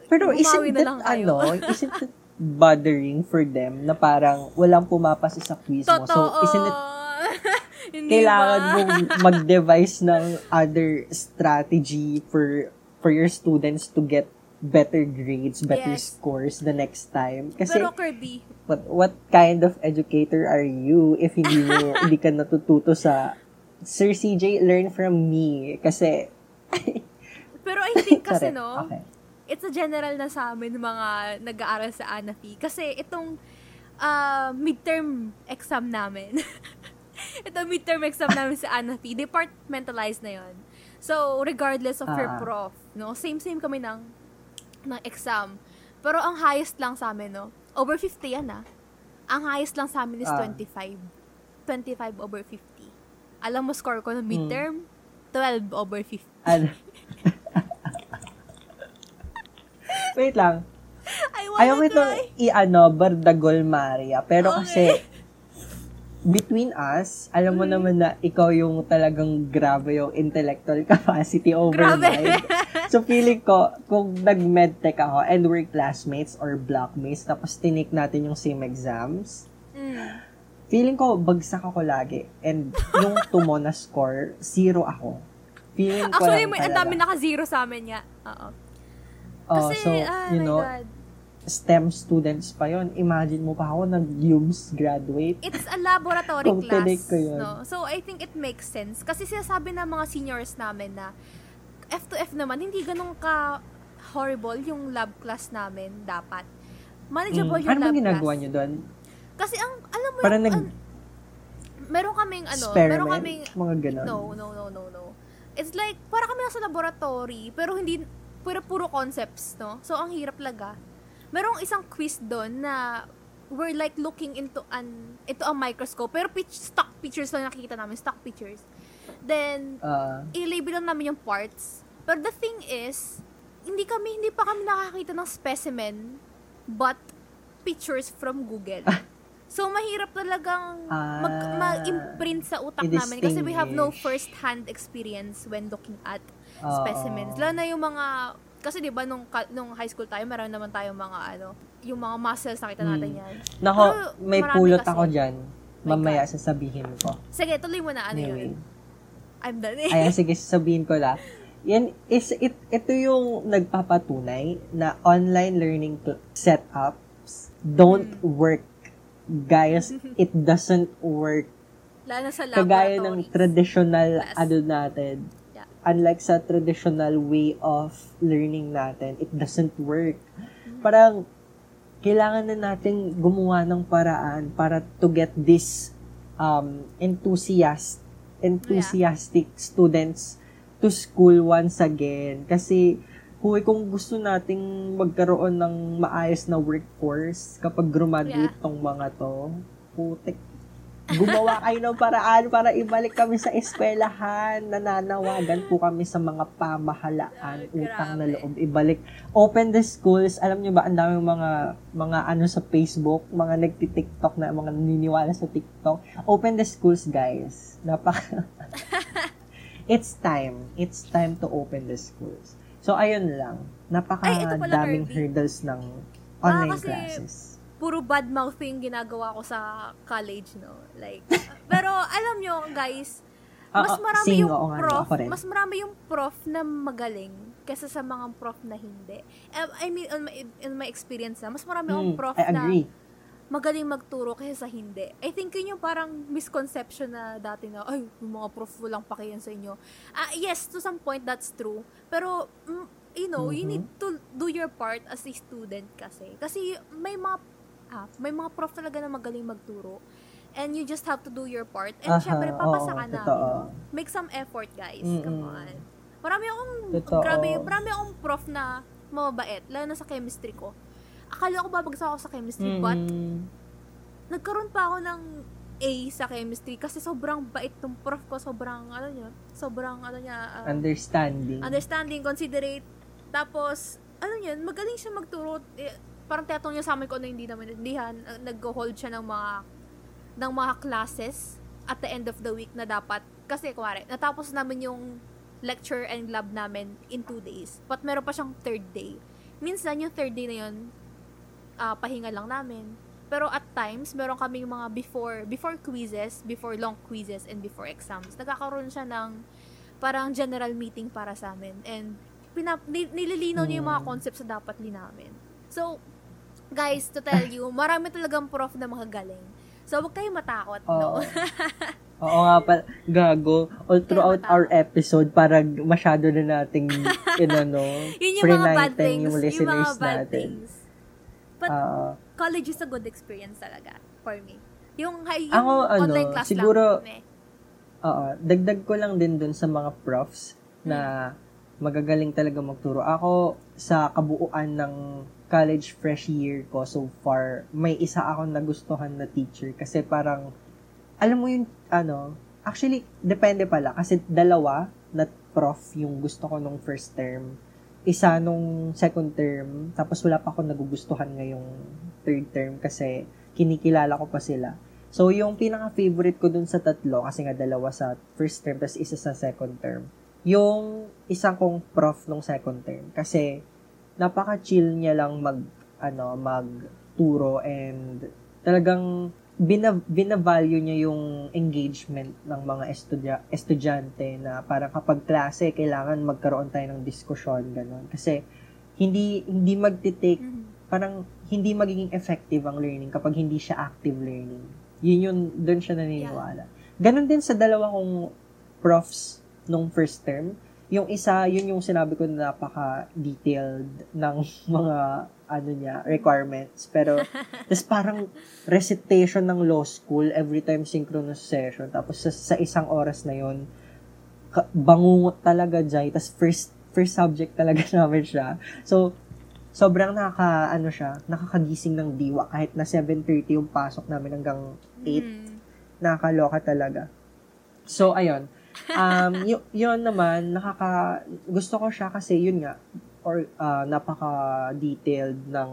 Pero isn't na that, lang kayo. ano, isn't it bothering for them na parang walang pumapasa sa quiz mo? So, totoo. isn't it Hindi kailangan ba? mong mag-devise ng other strategy for for your students to get better grades, better Yes. scores the next time. Kasi Pero Kirby, what what kind of educator are you if hindi mo hindi ka natututo sa Sir CJ learn from me kasi pero I think kasi Sorry. no, Okay. it's a general na sa amin mga nag-aaral sa ANAFI. Kasi itong ah, midterm exam namin, ito midterm exam namin sa ANAFI, departmentalized na yon. So, regardless of your Ah. prof, no, same-same kami ng, ng exam. Pero ang highest lang sa amin, no, over 50 yan ah. Ang highest lang sa amin is Ah. 25. 25 over 50. Alam mo score ko ng Hmm. midterm? 12 over 50. Ano? Wait lang. I wanna Ayaw cry. i-ano, Bardagol Maria. Pero Okay. kasi, between us, alam mo Mm. naman na ikaw yung talagang grabe yung intellectual capacity over Grabe. mine. So, feeling ko, kung nag-medtech ako and we're classmates or blockmates, tapos tinik natin yung same exams, Mm. feeling ko, bagsak ako lagi. And yung tumo na score, zero ako. Feeling ko Actually, lang may, ang dami naka-zero sa amin nga. Oo. Oh, Kasi, so, ah, you know, God. STEM students pa yon Imagine mo pa ako nag-UMS graduate. It's a laboratory class. ko yun. No? So, I think it makes sense. Kasi sinasabi ng mga seniors namin na F to F naman, hindi ganun ka horrible yung lab class namin dapat. Manageable Mm. yung Ano lab bang ginagawa class. nyo doon? Kasi ang, alam mo Parang yung, nag- an- meron kaming ano, Experiment? meron kaming, mga ganon. no, no, no, no, no. It's like, para kami nasa laboratory, pero hindi, puro, puro concepts, no? So, ang hirap laga. Merong isang quiz doon na we're like looking into an into a microscope. Pero pitch, stock pictures lang nakikita namin stock pictures. Then Ah, i-label lang namin yung parts. But the thing is hindi kami hindi pa kami nakakita ng specimen but pictures from Google. So, mahirap talagang Ah, mag, mag-imprint sa utak namin kasi we have no first-hand experience when looking at Oo. specimens. Lalo na yung mga, kasi di ba nung, nung high school tayo, meron naman tayong mga ano, yung mga muscles, nakita natin Mm. yan. Nako, Pero may pulot kasi. ako dyan. My Mamaya sasabihin ko. Sige, tuloy mo na. Ano Anyway. yun? I'm done eh. Ayan, sige, sasabihin ko lang. Yan, is, it, ito yung nagpapatunay na online learning setups don't Hmm. work. Guys, it doesn't work. Lalo sa Kagaya ng laboratories. traditional ano natin. Yeah. Unlike sa traditional way of learning natin, it doesn't work. Parang, kailangan na natin gumawa ng paraan para to get this um, enthusiast, enthusiastic students to school once again. Kasi, Huy, kung gusto nating magkaroon ng maayos na workforce kapag graduate Yeah. tong mga to, putik, gumawa kayo ng paraan para ibalik kami sa eskwelahan. Nananawagan po kami sa mga pamahalaan, Oh, utang na loob, ibalik. Open the schools. Alam niyo ba, ang daming mga, mga ano sa Facebook, mga nagti-TikTok na, mga naniniwala sa TikTok. Open the schools, guys. Napaka... It's time. It's time to open the schools. So, ayun lang. Napaka Ay, daming Kirby. hurdles ng Ah, online kasi- classes. Puro bad mouthing ginagawa ko sa college, no? Like, pero alam nyo, guys, mas marami sing, yung prof, mas marami yung prof na magaling kaysa sa mga prof na hindi. Um, I mean, in my, in my experience na, mas marami akong Hmm, prof na magaling magturo kaysa sa hindi. I think yun yung parang misconception na dati na, ay, yung mga prof walang pakiyan sa inyo. Ah, yes, to some point, that's true. Pero, mm, you know, you Mhm. need to do your part as a student kasi. Kasi may mga, ah, may mga prof talaga na magaling magturo. And you just have to do your part. And Aha, syempre, papasa ka na. totoo. you know? Make some effort, guys. Come Mm-mm. on. Marami akong, Totoo. grabe, marami akong prof na mababait. Lalo na sa chemistry ko. Akala ko babagsak ako sa chemistry, but Mm, nagkaroon pa ako ng A sa chemistry kasi sobrang bait ng prof ko, sobrang ano niya, sobrang ano niya, uh, understanding. understanding, considerate. Tapos, ano yun, magaling siya magturo. Parang tiyatanong niya sa amin kung ano hindi naman intindihan. Uh, Nag-hold siya ng mga ng mga classes at the end of the week na dapat kasi kuwari, natapos namin yung lecture and lab namin in two days. But meron pa siyang third day. Minsan, yung third day na yun, ah, pahinga lang namin. Pero at times, meron kaming mga before, before quizzes, before long quizzes, and before exams. Nagkakaroon siya ng parang general meeting para sa amin. And pinap, ni- nililinaw niya yung mga Hmm. concepts na dapat linawin. So, guys, to tell you, marami talagang prof na mga galing. So, huwag kayong matakot, no? Oo. Oo nga pala, gago. All throughout our episode, parang masyado na nating, inano, Yun yung mga bad things. yung Yung, mga bad natin. things. But, Oo. college is a good experience talaga for me. Yung, yung Ako, ano, online class siguro- lang. Oo. Dagdag ko lang din dun sa mga profs na magagaling talaga magturo. Ako, sa kabuuan ng college fresh year ko so far, may isa akong nagustuhan na teacher kasi parang, alam mo yung, ano, actually, depende pala kasi dalawa na prof yung gusto ko nung first term. Isa nung second term, tapos wala pa ako nagugustuhan ngayong third term kasi kinikilala ko pa sila. So, yung pinaka-favorite ko dun sa tatlo, kasi nga dalawa sa first term, tapos isa sa second term, yung isang kong prof nung second term. Kasi, napaka-chill niya lang mag, ano, magturo and talagang bina, binavalue niya yung engagement ng mga estudya, estudyante na parang kapag klase, kailangan magkaroon tayo ng diskusyon, gano'n. Kasi, hindi, hindi magti-take Mhm. parang hindi magiging effective ang learning kapag hindi siya active learning. Yun yun, doon siya naniniwala. Ganon din sa dalawa kong profs nung first term. Yung isa, yun yung sinabi ko na napaka-detailed ng mga ano niya, requirements. Pero, tas parang recitation ng law school every time synchronous session. Tapos sa, sa isang oras na yun, ka- bangungot talaga, Jai. Tas first, first subject talaga namin siya. So, sobrang nakaka, ano siya, nakakagising ng diwa. Kahit na 7.30 yung pasok namin hanggang 8, Mhm. nakakaloka talaga. So, ayun. Um, y- yun naman, nakaka, gusto ko siya kasi yun nga, or uh, napaka-detailed ng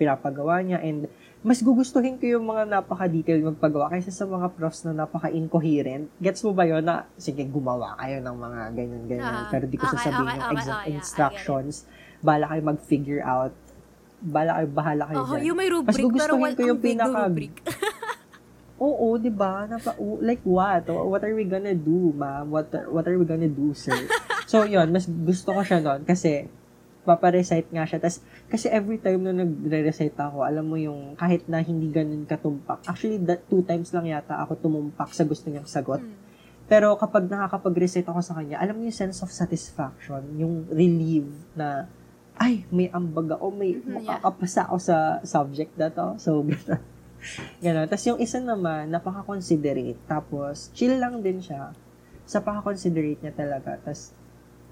pinapagawa niya and mas gugustuhin ko yung mga napaka-detailed magpagawa kaysa sa mga profs na napaka-incoherent. Gets mo ba yun na, sige, gumawa kayo ng mga ganyan-ganyan. Uh, pero di ko okay, sasabihin okay, yung okay, exact okay, instructions. Bala kayo mag-figure out. Bala kayo, bahala kayo oh, dyan. Yung may rubric, mas gugustuhin ko yung pinaka... Oo, di ba? Like what? What are we gonna do, ma'am? What, what are we gonna do, sir? so, yun, mas gusto ko siya noon kasi paparecite nga siya. Tas, kasi every time na nagre-recite ako, alam mo yung kahit na hindi ganun katumpak. Actually, that two times lang yata ako tumumpak sa gusto niyang sagot. Hmm. Pero kapag nakakapag-recite ako sa kanya, alam mo yung sense of satisfaction, yung relief na, ay, may ambaga o may mm-hmm, makakapasa ako sa subject na to. So, gano'n. Gano'n. Tapos yung isa naman, napaka-considerate. Tapos, chill lang din siya. Sa paka-considerate niya talaga. Tapos,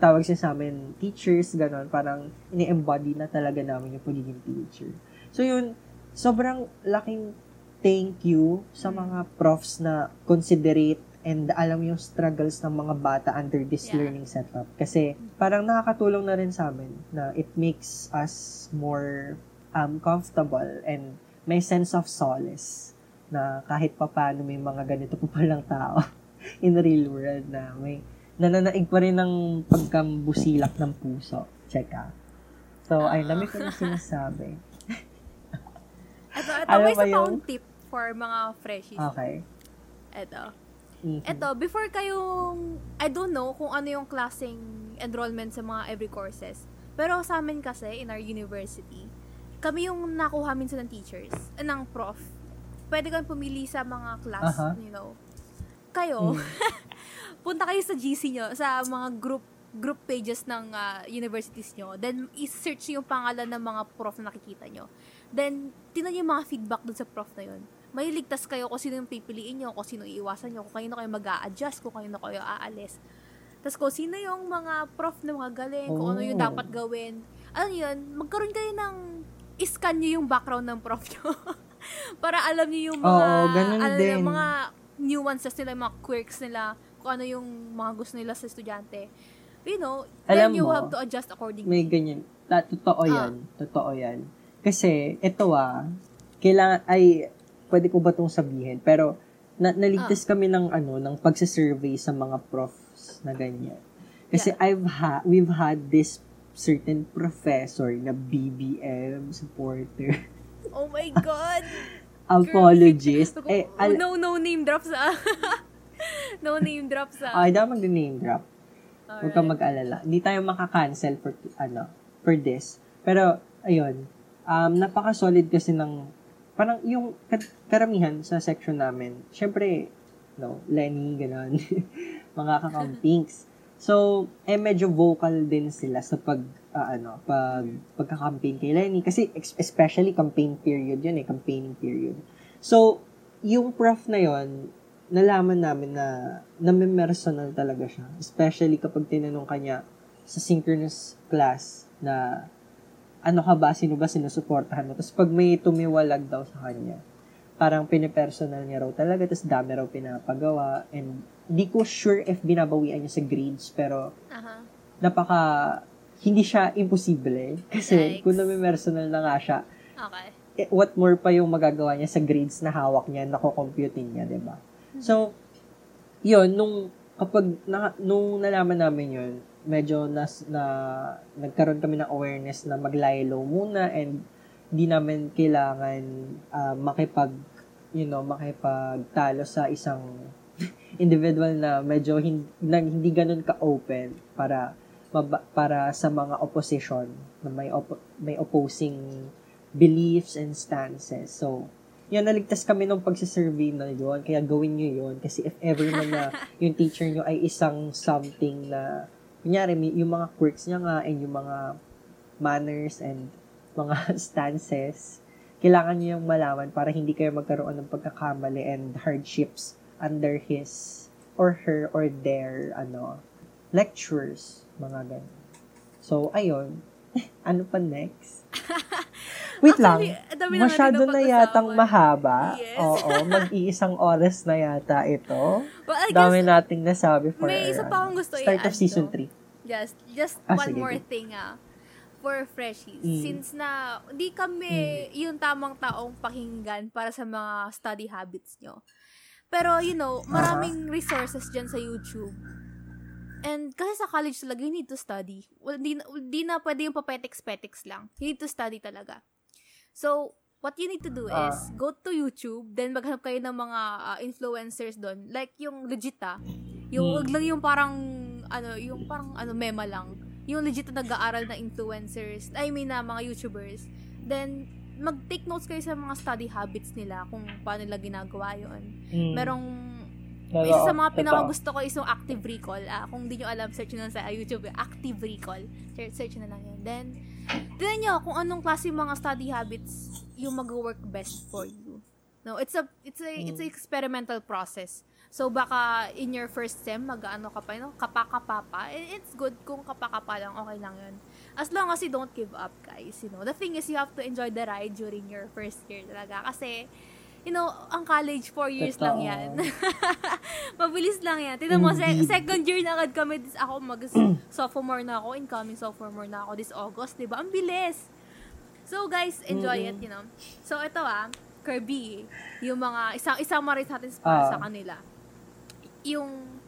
tawag siya sa amin teachers, ganon, parang ini-embody na talaga namin yung pagiging teacher. So yun, sobrang laking thank you sa mga profs na considerate and alam yung struggles ng mga bata under this yeah. learning setup. Kasi parang nakakatulong na rin sa amin na it makes us more um, comfortable and may sense of solace na kahit pa paano may mga ganito pa palang tao in the real world na may nananaig pa rin ng pagkambusilak ng puso. Check ah. So, ay, dami ko na sinasabi. ito, ito, Alam may isa pa tip for mga freshies. Okay. Ito. Mm-hmm. Ito, before kayong, I don't know kung ano yung klaseng enrollment sa mga every courses. Pero sa amin kasi, in our university, kami yung nakuha minsan ng teachers, uh, ng prof. Pwede kang pumili sa mga class, uh-huh. you know. Kayo, mm. punta kayo sa GC nyo, sa mga group group pages ng uh, universities nyo. Then, i-search yung pangalan ng mga prof na nakikita nyo. Then, tinan yung mga feedback dun sa prof na yun. May ligtas kayo kung sino yung pipiliin nyo, kung sino iiwasan nyo, kung kayo na kayo mag adjust kung kayo na kayo aalis. Tapos kung sino yung mga prof na mga galing, oh. kung ano yung oh. dapat gawin. Ano yun, magkaroon kayo ng, iscan nyo yung background ng prof nyo. Para alam nyo yung mga, oh, alam din. Yung mga nuances nila, yung mga quirks nila, kung ano yung mga gusto nila sa estudyante. You know, Alam then you mo, have to adjust accordingly. May ganyan. Ta- totoo ah. yan. Totoo yan. Kasi, ito ah, kailangan, ay, pwede ko ba itong sabihin? Pero, na, naligtas ah. kami ng, ano, ng pagsasurvey sa mga profs na ganyan. Kasi yeah. I've ha- we've had this certain professor na BBM supporter. Oh my God! Apologist. eh, al- no, no name drops ah. no name drop sa... Ay, daw mag-name drop. Huwag kang mag-alala. Hindi tayo makaka-cancel for, ano, for this. Pero, ayun, um, napaka-solid kasi ng, parang yung karamihan sa section namin, syempre, no, Lenny, gano'n, mga kakampings. So, eh, medyo vocal din sila sa pag, uh, ano, pag, pagka-campaign kay Lenny. Kasi, especially campaign period yun eh, campaigning period. So, yung prof na yon nalaman namin na namimersonal talaga siya. Especially kapag tinanong kanya sa synchronous class na ano ka ba, sino ba sinusuportahan mo. Tapos pag may tumiwalag daw sa kanya, parang pinipersonal niya raw talaga, tapos dami raw pinapagawa. And hindi ko sure if binabawian niya sa grades, pero uh-huh. napaka, hindi siya imposible. Kasi Yikes. kung namimersonal na nga siya, okay. eh, what more pa yung magagawa niya sa grades na hawak niya, nako-compute niya, di ba? So, yun, nung, kapag, na, nung nalaman namin yun, medyo nas, na, nagkaroon kami ng awareness na mag-lie low muna and di namin kailangan uh, makipag, you know, makipagtalo sa isang individual na medyo hindi, na, hindi ganun ka-open para maba, para sa mga opposition na may op- may opposing beliefs and stances. So, yun, naligtas kami nung pagsisurvey na yun. Kaya gawin nyo yun. Kasi if ever man na yung teacher nyo ay isang something na, kunyari, yung mga quirks niya nga and yung mga manners and mga stances, kailangan nyo yung malaman para hindi kayo magkaroon ng pagkakamali and hardships under his or her or their ano lectures, mga ganun. So, ayun. ano pa next? Wait lang. Dami Masyado na yatang mahaba. Yes. Oo, mag-iisang oras na yata ito. Well, I Dami nating nasabi for May isa pa akong gusto start of season 3. Just, just ah, one sige, more thing ah. for freshies. Mm. Since na, di kami mm. yung tamang taong pakinggan para sa mga study habits nyo. Pero, you know, maraming uh-huh. resources dyan sa YouTube. And kasi sa college talaga, you need to study. Well, di, di na pwede yung papetics-petics lang. You need to study talaga. So, what you need to do is, uh, go to YouTube, then maghanap kayo ng mga uh, influencers doon. Like, yung legit ah. Yung, hmm. wag lang yung parang, ano, yung parang, ano, mema lang yung legit na nag-aaral na influencers, I mean na mga YouTubers, then mag-take notes kayo sa mga study habits nila kung paano nila ginagawa yon. Mm. Merong Hello, isa sa mga pinakagusto ko is yung active recall. Ah, kung di nyo alam, search nyo sa YouTube, active recall. Search, search na lang yan. Then, tignan nyo kung anong klase mga study habits yung mag-work best for you. No, it's a it's a mm. it's a experimental process. So, baka in your first sem, mag-ano ka pa, no? kapaka-pa pa. It's good kung kapaka-pa lang, okay lang yun. As long as you don't give up, guys. You know, the thing is, you have to enjoy the ride during your first year talaga. Kasi, you know, ang college, four years Totoo. lang yan. Mabilis lang yan. Tignan mo, se- second year na agad kami, this, ako mag-sophomore na ako, incoming sophomore na ako this August, di ba? Ang bilis. So, guys, enjoy mm-hmm. it, you know. So, ito ah, Kirby, yung mga, isang, isang marit natin para uh, sa kanila yung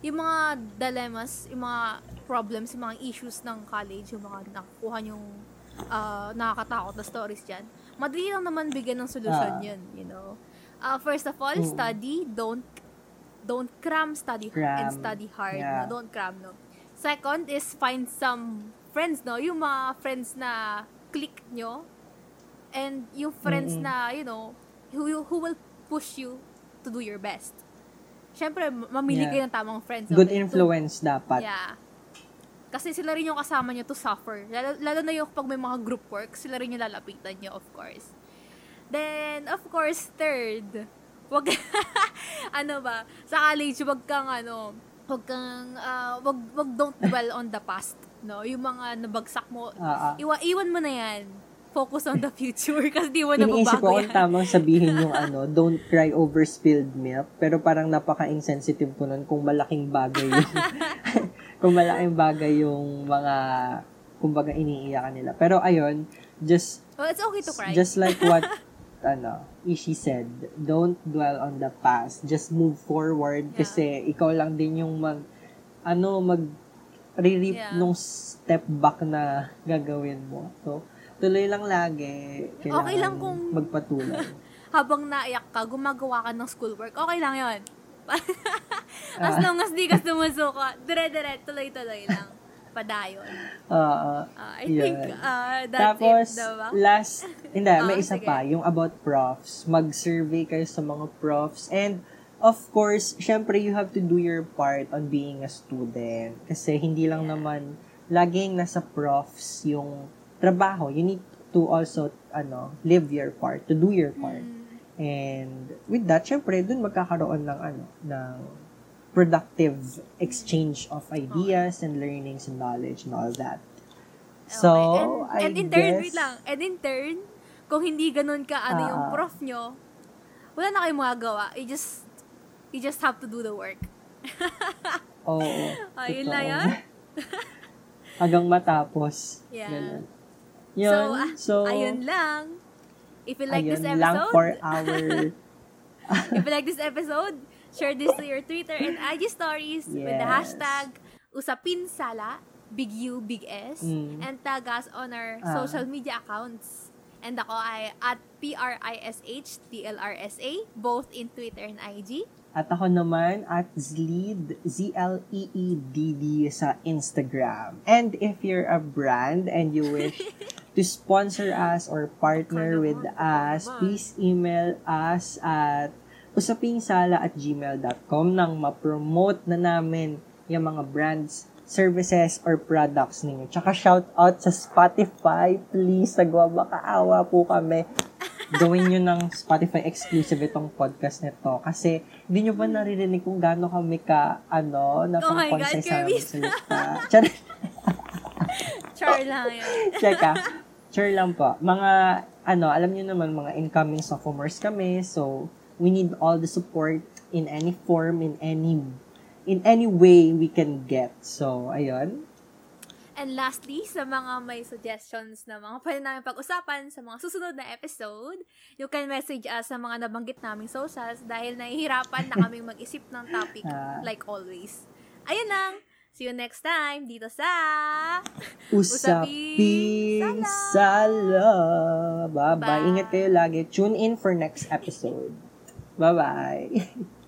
yung mga dilemmas, yung mga problems, yung mga issues ng college, yung mga nakukuha yung uh, nakakatakot na stories dyan, madali lang naman bigyan ng solusyon uh, yun, you know. Uh, first of all, mm. study, don't don't cram, study cram. and study hard. Yeah. No? Don't cram, no. Second is find some friends, no? Yung mga friends na click nyo and yung friends mm-hmm. na, you know, who, who will push you to do your best syempre, mamili yeah. kayo ng tamang friends. Okay? Good influence so, dapat. Yeah. Kasi sila rin yung kasama nyo to suffer. Lalo, lalo na yung pag may mga group work, sila rin yung lalapitan nyo, of course. Then, of course, third, wag, ano ba, sa college, wag kang, ano, wag kang, uh, wag, wag don't dwell on the past, no? Yung mga nabagsak mo, uh-huh. iwa, iwan mo na yan focus on the future kasi di mo na Iniisip ko kung tamang sabihin yung ano, don't cry over spilled milk. Pero parang napaka-insensitive ko nun kung malaking bagay yung, kung malaking bagay yung mga, kumbaga iniiyakan nila. Pero ayun, just, well, it's okay to cry. Just like what, ano, Ishi said, don't dwell on the past. Just move forward yeah. kasi ikaw lang din yung mag, ano, mag, re-reap yeah. nung step back na gagawin mo. So, Tuloy lang lagi. Kailangan okay lang kung magpatuloy. habang naiyak ka, gumagawa ka ng schoolwork, okay lang yon As ah. long as di ka sumusuka, dire-dire, tuloy-tuloy lang. Padayon. Oo. Uh, uh, I yun. think uh, that's Tapos, it, diba? last, hindi, uh, may isa sige. pa, yung about profs. Mag-survey kayo sa mga profs. And, of course, syempre, you have to do your part on being a student. Kasi hindi lang yeah. naman, laging nasa profs yung trabaho, you need to also, ano, live your part, to do your part. Mm. And with that, syempre, dun magkakaroon ng, ano, ng productive exchange of ideas and learnings and knowledge and all that. So, okay. and, and in turn, guess, wait lang, and in turn, kung hindi ganun ka, ano uh, yung ah. prof nyo, wala na kayong magagawa. You just, you just have to do the work. Oo. oh, yun lang yan. Hanggang matapos. Yeah. Ganun. Yun. So, uh, so, ayun lang. If you like this episode, lang for our... if you like this episode, share this to your Twitter and IG stories yes. with the hashtag usapinsala, big U, big S, mm. and tag us on our uh. social media accounts. And ako ay at P-R-I-S-H-T-L-R-S-A, both in Twitter and IG. At ako naman at Zleed, Z-L-E-E-D-D sa Instagram. And if you're a brand and you wish to sponsor us or partner with us, please email us at usapingsala at gmail.com nang ma-promote na namin yung mga brands, services, or products ninyo. Tsaka shout out sa Spotify, please. Sagwa, makaawa po kami gawin nyo ng Spotify exclusive itong podcast nito. Kasi, hindi nyo ba naririnig kung gaano kami ka, ano, napaka-conscious oh sa salita. Char lang yun. Cheka. Char lang po. Mga, ano, alam nyo naman, mga incoming sophomores kami. So, we need all the support in any form, in any in any way we can get. So, ayun. And lastly, sa mga may suggestions na mga pwede namin pag-usapan sa mga susunod na episode, you can message us sa mga nabanggit naming socials dahil nahihirapan na kaming mag-isip ng topic uh, like always. Ayun lang. See you next time dito sa Usaping Sala. Bye-bye. Bye. Ingat kayo lagi. Tune in for next episode. Bye-bye.